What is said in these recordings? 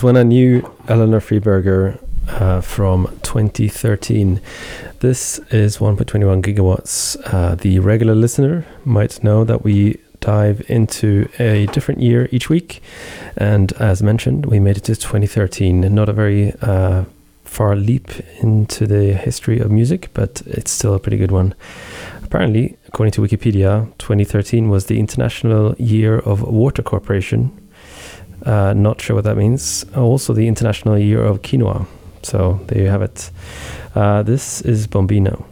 was when I knew Eleanor Friedberger uh, from 2013. This is 1.21 gigawatts. Uh, the regular listener might know that we dive into a different year each week. And as mentioned, we made it to 2013. Not a very uh, far leap into the history of music, but it's still a pretty good one. Apparently, according to Wikipedia, 2013 was the International Year of Water Cooperation, uh, not sure what that means. Also, the International Year of Quinoa. So there you have it. Uh, this is Bombino.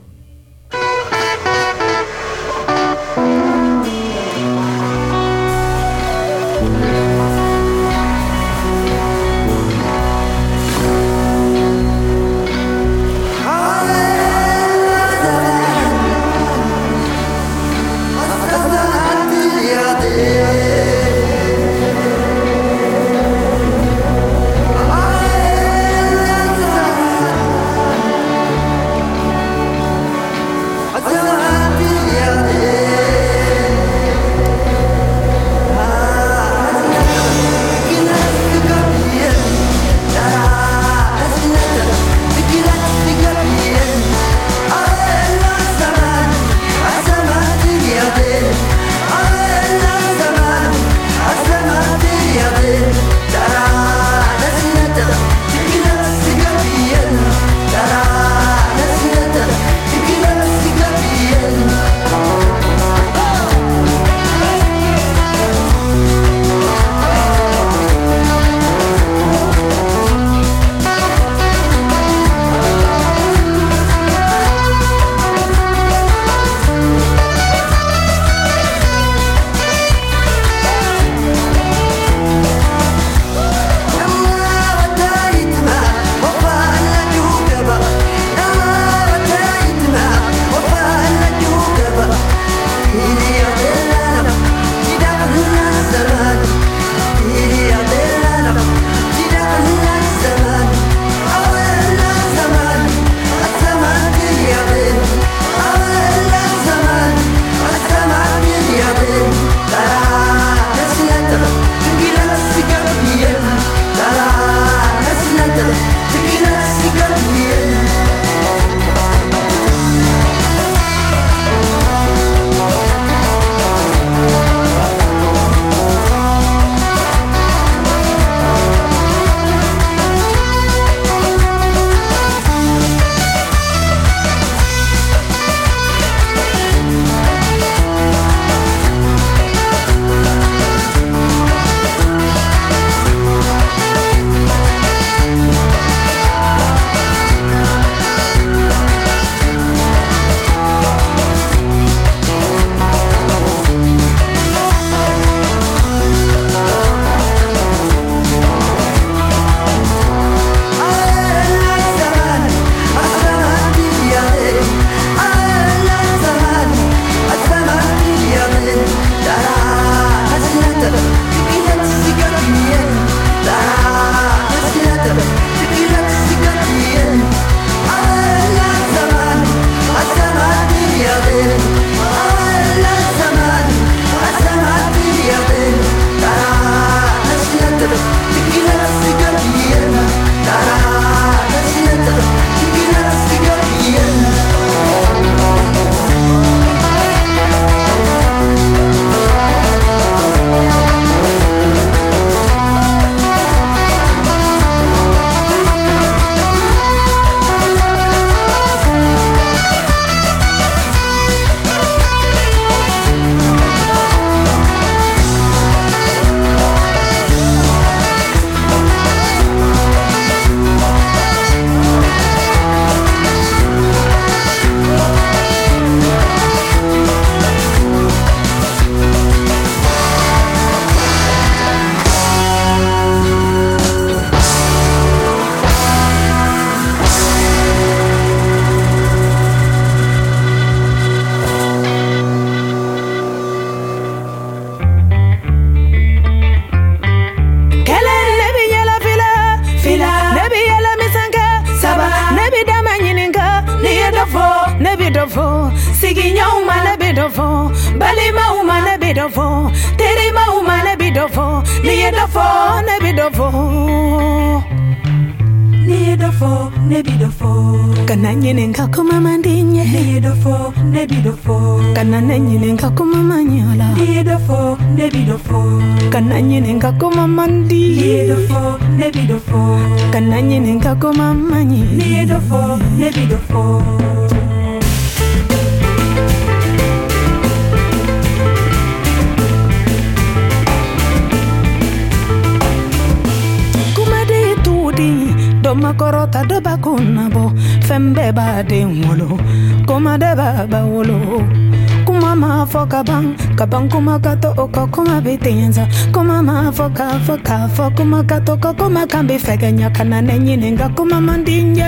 mafoka bang. Kabang kumakato okokuma bitinza. Kuma mafoka foka fokuma kato kokuma kambi feganya kanane nyine ngakuma mandinje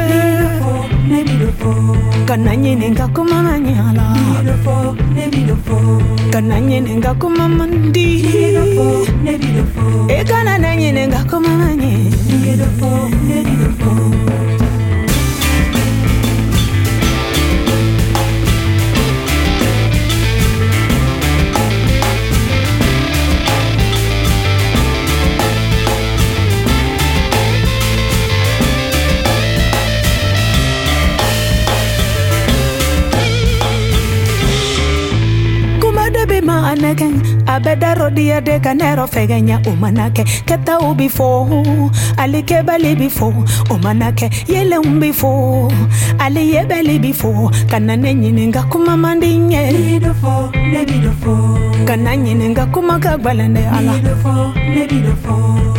kana nyine ngakuma manyala. Kana nyine ngakuma mandi. Ekana nyine ngakuma manye Beautiful, beautiful. anegen abeda rodia de kanero fegenya umanake. Keta ubifo alike bali bifo umanake. Yele umbifo ali yebeli bifo kana nenyininga kuma mandinye. Bidofo ne bidofo kana nyininga kuma kagbalande ala. Bidofo ne bidofo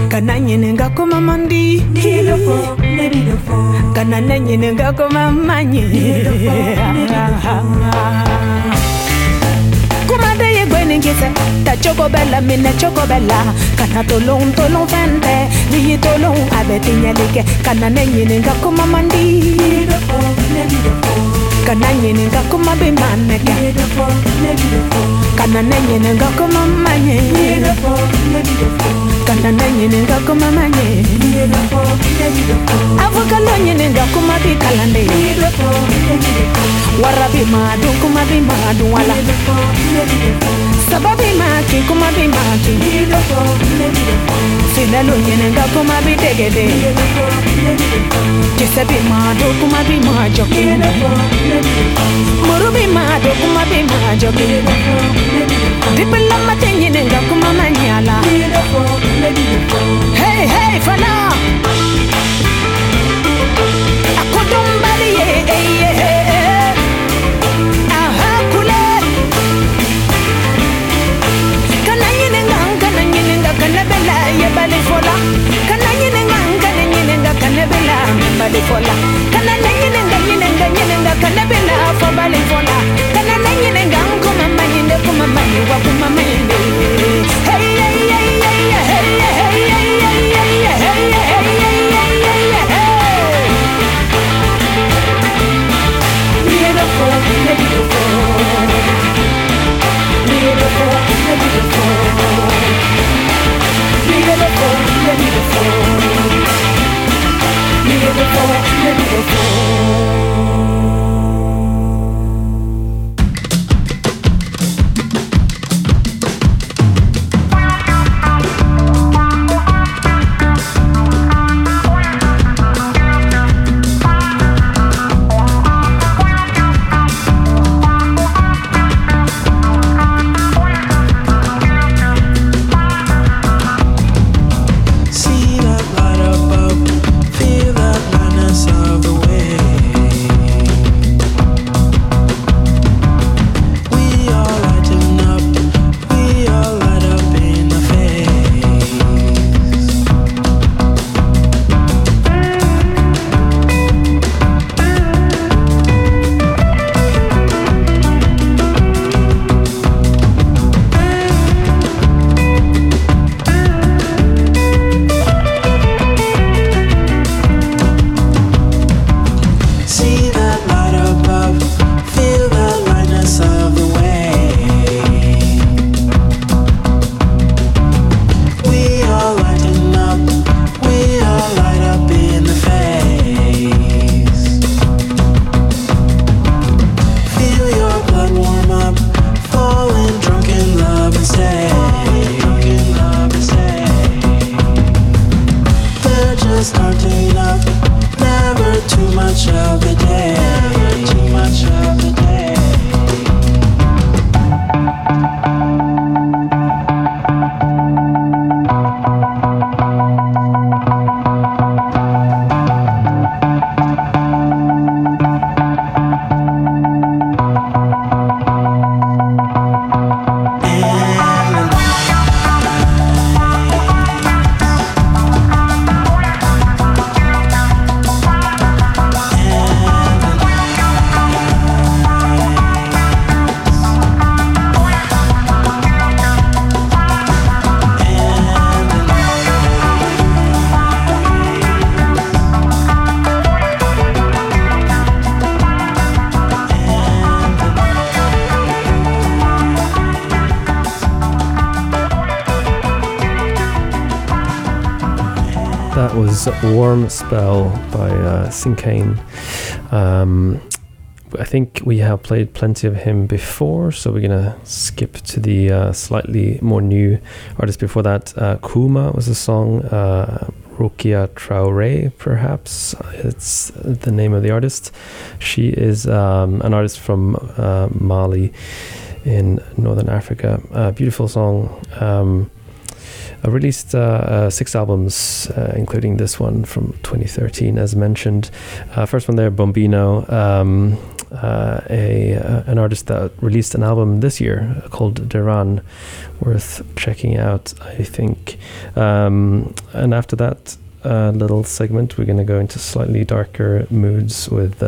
kana nyininga kuma mandi. Bidofo ne bidofo kana nenyininga kuma manye bidofo ne bidofo ningise ta chokobella mina chokobella kana tolong tolong fente. Ni tolong abe tinyalike kana nenyini ngakuma mandi. Kana nyini ngakuma bimaneke kana nenyini ngakuma manye. Kana nenyini ngakuma manye. Avokalo nyini ngakuma bikalande warabimadun kuma bimadun wala Saba bi maki, kuma bi maki Sinelo nyenenga kuma bi degede. Jese bi mado, kuma bi majo Muru bi mado, kuma bi majo Dipela mate nyenenga kuma manyala Hey, hey, fana. Akodombali, yeah, ye. yeah. Yebali fɔ la kana ɲininka kana ɲininka kana bɛ la mɛnbali fɔ la kana ne ɲininka ɲininka kana bɛ la fɔbali fɔ la kana ne ɲininka n kuma ma ɲi de kuma ma ɲi wa kuma ma ɲi de hey hey hey hey hey hey hey hey hey hey hey hey hey Ni ye dɔ fɔ ne beautiful, beautiful, beautiful. Warm Spell by uh, Sinkane. Um, I think we have played plenty of him before, so we're gonna skip to the uh, slightly more new artist before that. Uh, Kouma was a song, uh, Rokia Traoré, perhaps it's the name of the artist. She is um, an artist from uh, Mali in Northern Africa. Uh, beautiful song. Um, I released uh, uh, six albums, uh, including this one from 2013, as mentioned. Uh, first one there, Bombino, um, uh, a uh, an artist that released an album this year called Deran, worth checking out, I think. Um, and after that little segment, we're going to go into slightly darker moods with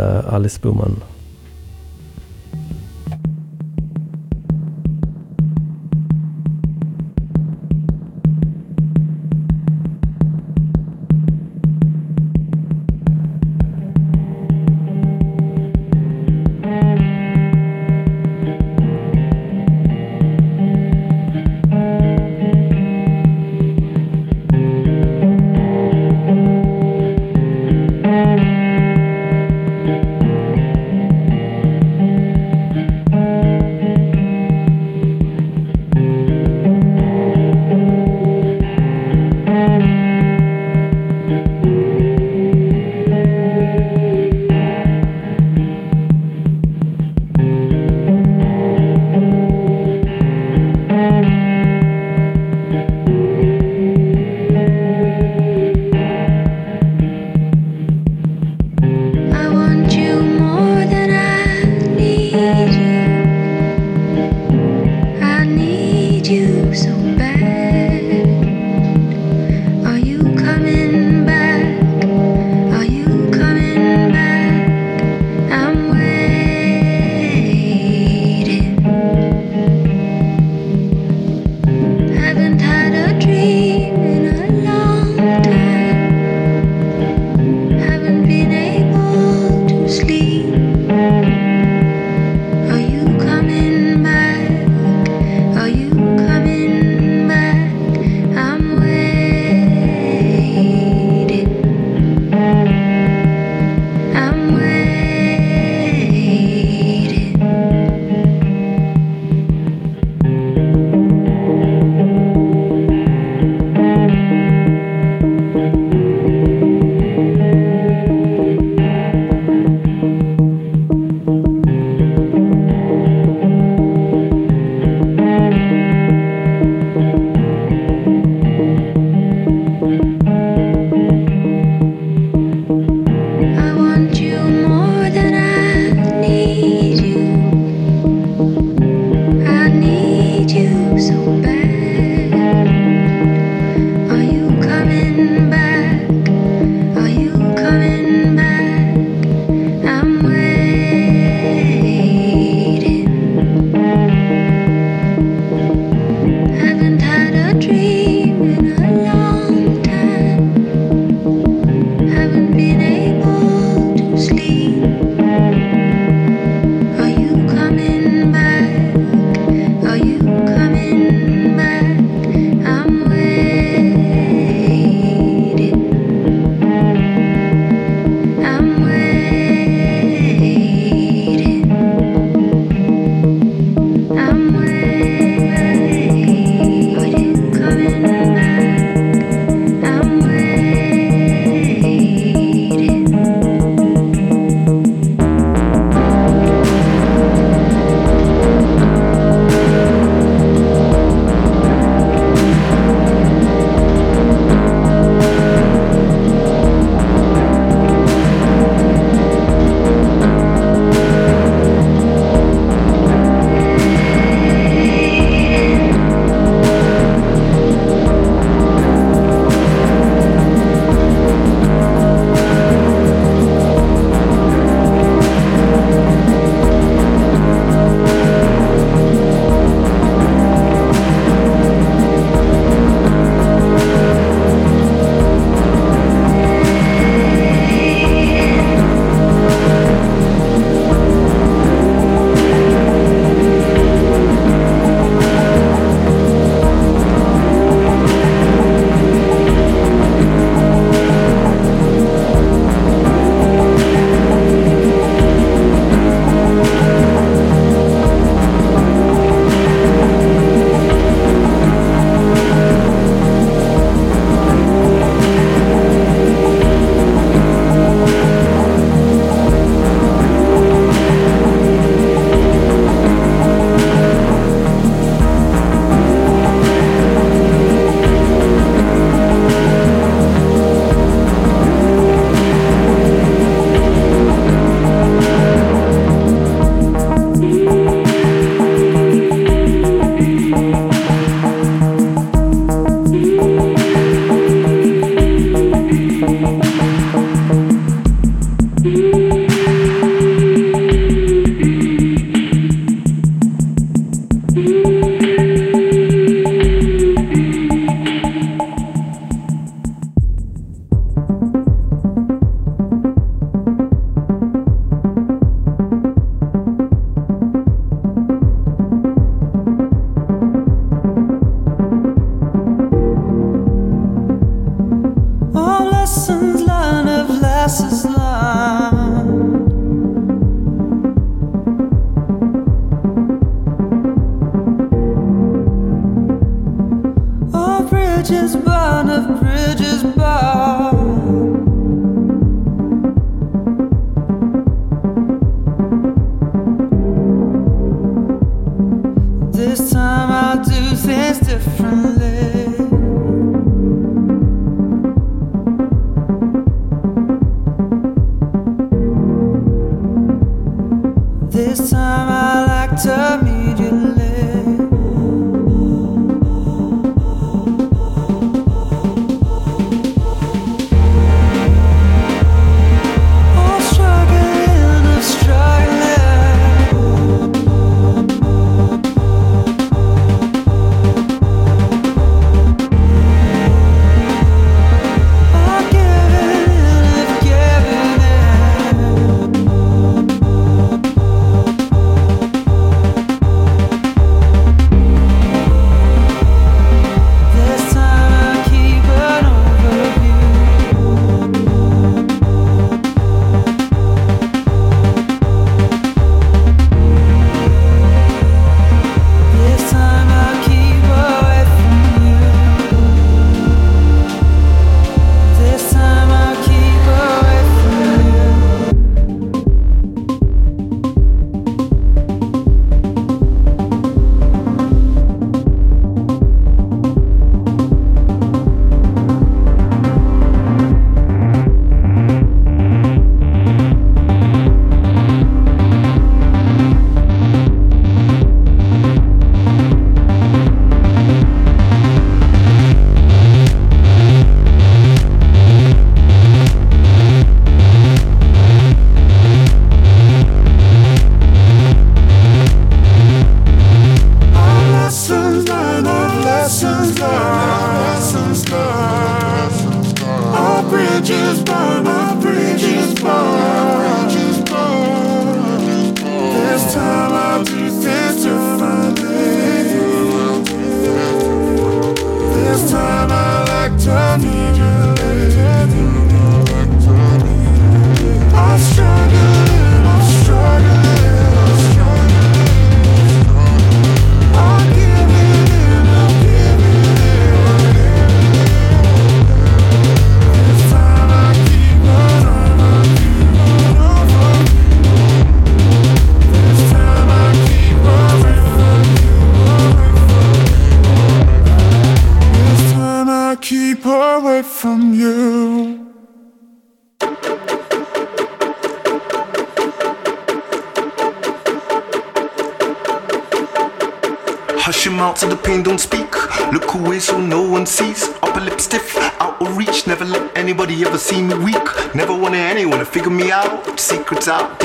uh,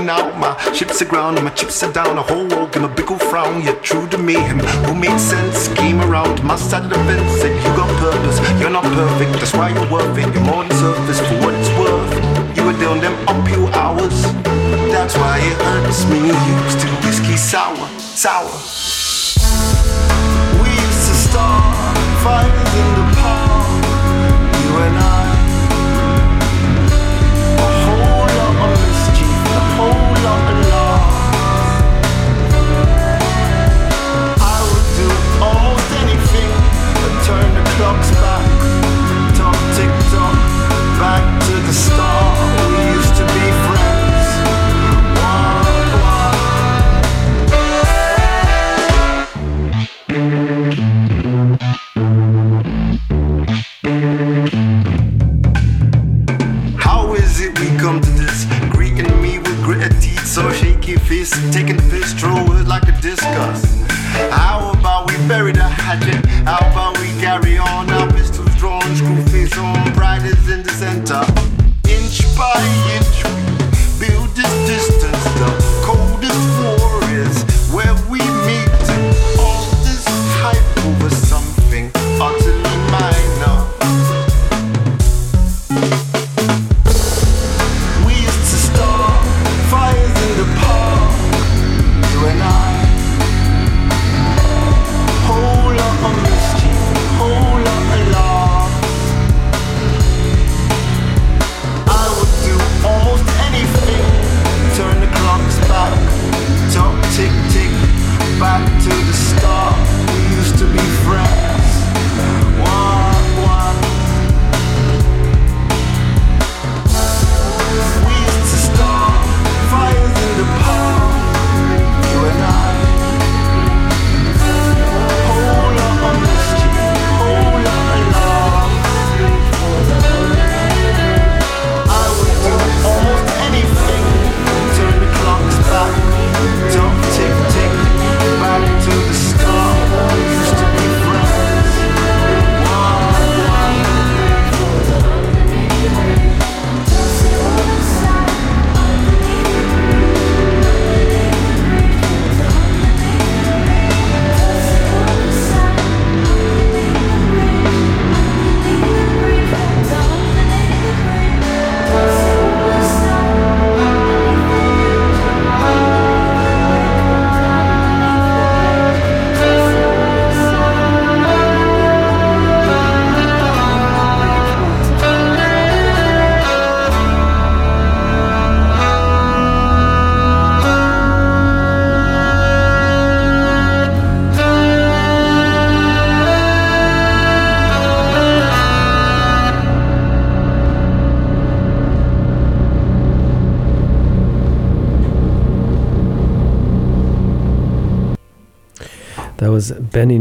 now. My Chips are ground and my chips are down. A whole world give a big old frown. You're true to me. Who made sense came around my side of the fence. Said you got purpose. You're not perfect. That's why you're worth it. You're more than surface for what it's worth. You were doing them uphill hours. That's why it hurts me. You used to whiskey sour, sour. We used to start fires in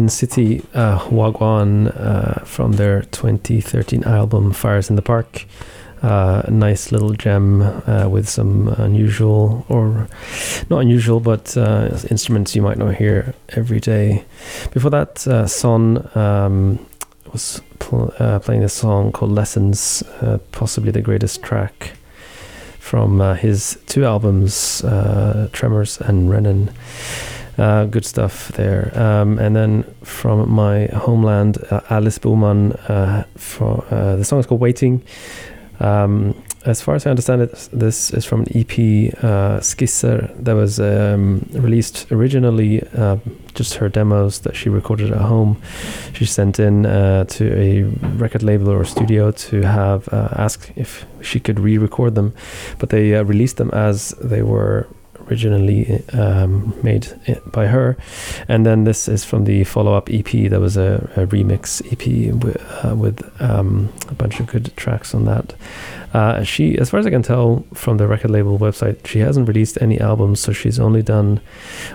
City uh, Wha Gwan uh, from their 2013 album Fires in the Park. Uh, a nice little gem uh, with some unusual, or not unusual, but uh, instruments you might not hear every day. Before that, uh, SOHN um, was pl- playing a song called Lessons, possibly the greatest track from his two albums, Tremors and Rennen. Uh, good stuff there. Um, and then from my homeland, uh, Alice Boman, uh, for, uh, the song is called Waiting. Um, as far as I understand it, this is from an EP, uh, Skisser, that was um, released originally, uh, just her demos that she recorded at home. She sent in uh, to a record label or studio to have uh, asked if she could re record them, but they uh, released them as they were originally um, made by her. And then this is from the follow up EP, that was a, a remix EP with, uh, with um, a bunch of good tracks on that. Uh, she, as far as I can tell from the record label website, she hasn't released any albums, so she's only done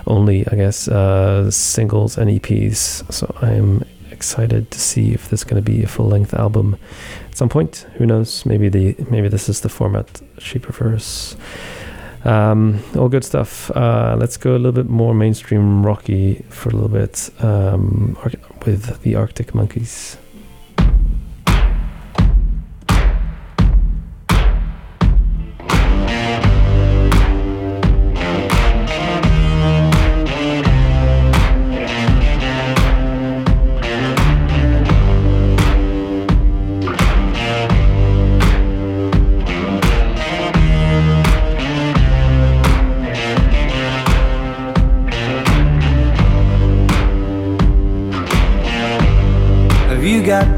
only, I guess, uh, singles and EPs. So I'm excited to see if there's going to be a full length album at some point. Who knows? Maybe the maybe this is the format she prefers. Um, all good stuff. Uh, let's go a little bit more mainstream rocky for a little bit um, with the Arctic Monkeys.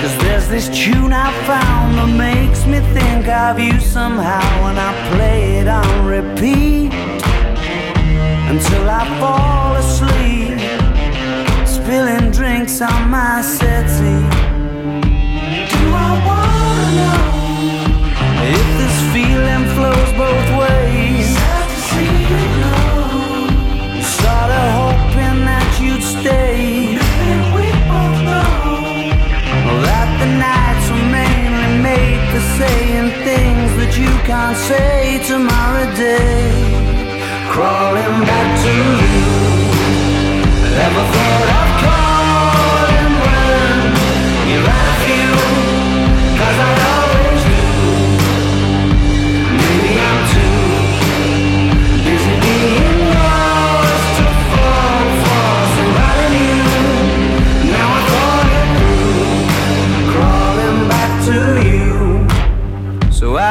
Cause there's this tune I found that makes me think of you somehow when I play it on repeat until I fall asleep, spilling drinks on my settee. Do I wanna know if this feeling flows both ways? For saying things that you can't say tomorrow day. Crawling back to you. Ever thought of calling when you're out of you? 'Cause I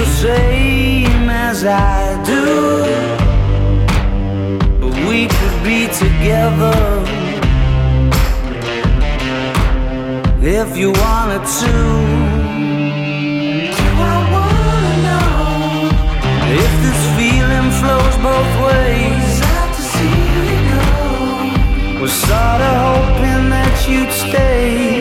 the same as I do. But we could be together if you wanted to. I wanna know if this feeling flows both ways? Sad to see you go. Was sorta hoping that you'd stay.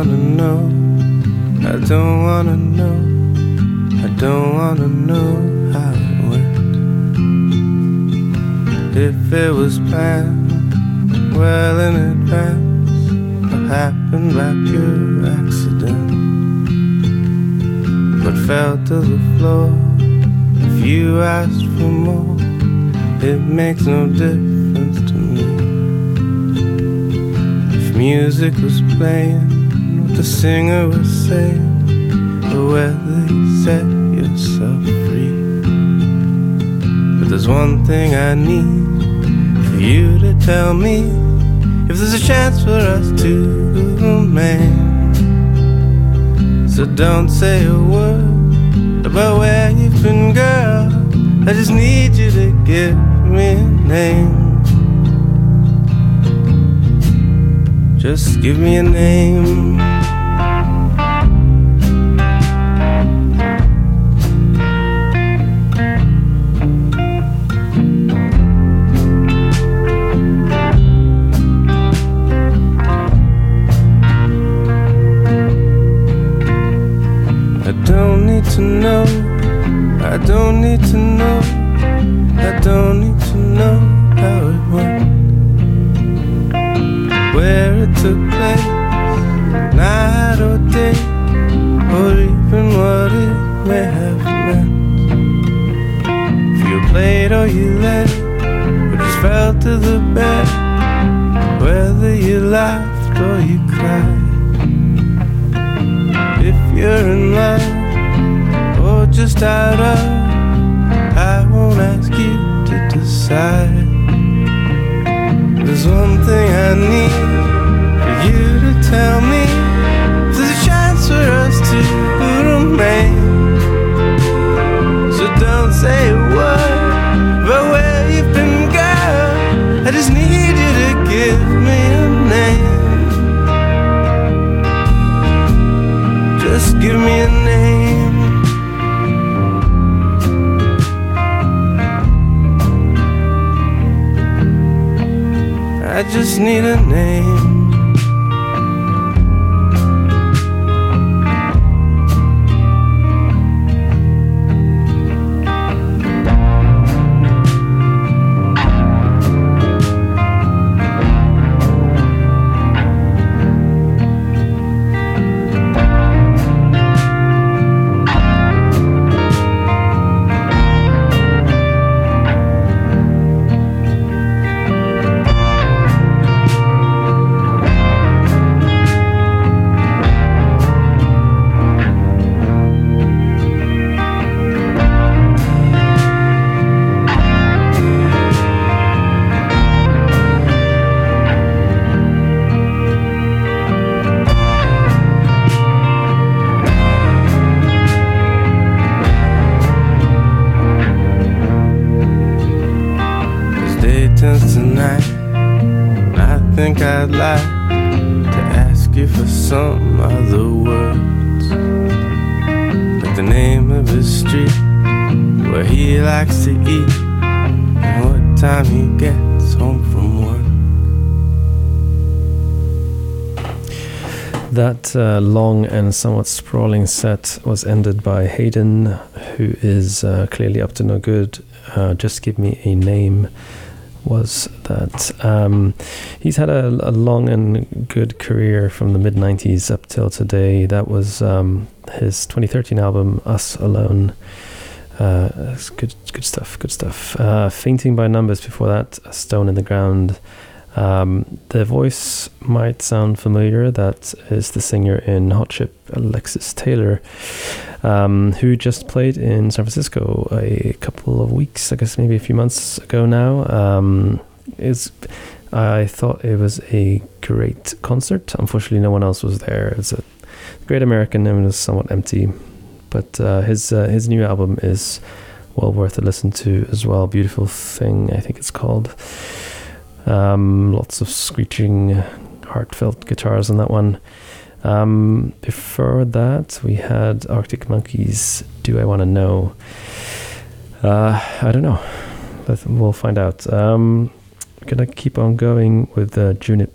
Wanna know. I don't wanna know. I don't wanna know how it went. If it was planned well in advance, what happened by pure accident? But fell to the floor. If you asked for more, it makes no difference to me. If music was playing, the singer was saying, whether you set yourself free. But there's one thing I need for you to tell me if there's a chance for us to remain. So don't say a word about where you've been, girl. I just need you to give me a name. Just give me a name. To know. I don't need to know. I don't need to know how it went. Where it took place, night or day, or even what it may have meant. If you played or you let it, or just fell to the bed, whether you laughed or you cried. Just out of, I won't ask you to decide. There's one thing I need for you to tell me. There's a chance for us to remain. So don't say a word about where you've been, girl. I just need you to give me a name. Just give me a name. Just need a name. Likes to eat, and what time he gets home from work. That uh, long and somewhat sprawling set was ended by Hayden, who is uh, clearly up to no good. Uh, Just give me a name. Was that um, he's had a, a long and good career from the mid '90s up till today? That was um, his 2013 album, Us Alone. Uh, good, good stuff. Good stuff. Uh, Fainting by Numbers. Before that, A Stone in the Ground. Um, the voice might sound familiar. That is the singer in Hot Chip, Alexis Taylor, um, who just played in San Francisco a couple of weeks, I guess maybe a few months ago now. Um, is I thought it was a great concert. Unfortunately, no one else was there. It's a great American and it was somewhat empty. But uh, his uh, his new album is well worth a listen to as well. Beautiful thing, I think it's called. Um, lots of screeching, heartfelt guitars on that one. Um, before that, we had Arctic Monkeys. Do I want to know? Uh, I don't know. We'll find out. Um, gonna keep on going with uh, Junip.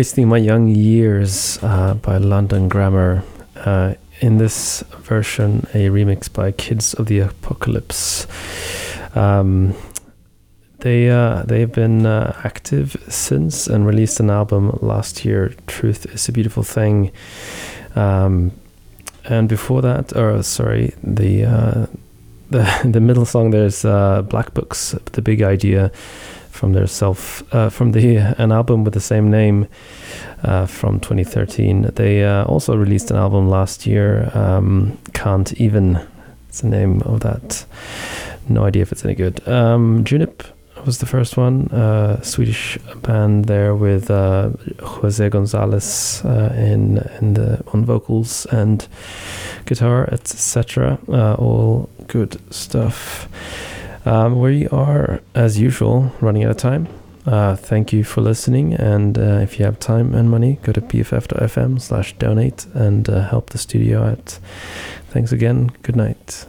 Wasting My Young Years uh, by London Grammar. Uh, in this version, a remix by Kids of the Apocalypse. Um, they uh, they've been uh, active since and released an album last year. Truth is a beautiful thing. Um, and before that, or sorry, the uh, the the middle song there's uh, Black Books, the big idea from their self uh, from the an album with the same name uh, from 2013. They uh, also released an album last year. Um, Can't even. It's the name of that. No idea if it's any good. Um, Junip was the first one. Uh, Swedish band there with uh, Jose Gonzalez uh, in in the on vocals and guitar, etc. All good stuff. Um, we are, as usual, running out of time. Uh, thank you for listening, and uh, if you have time and money, go to bff.fm slash donate and uh, help the studio out. Thanks again. Good night.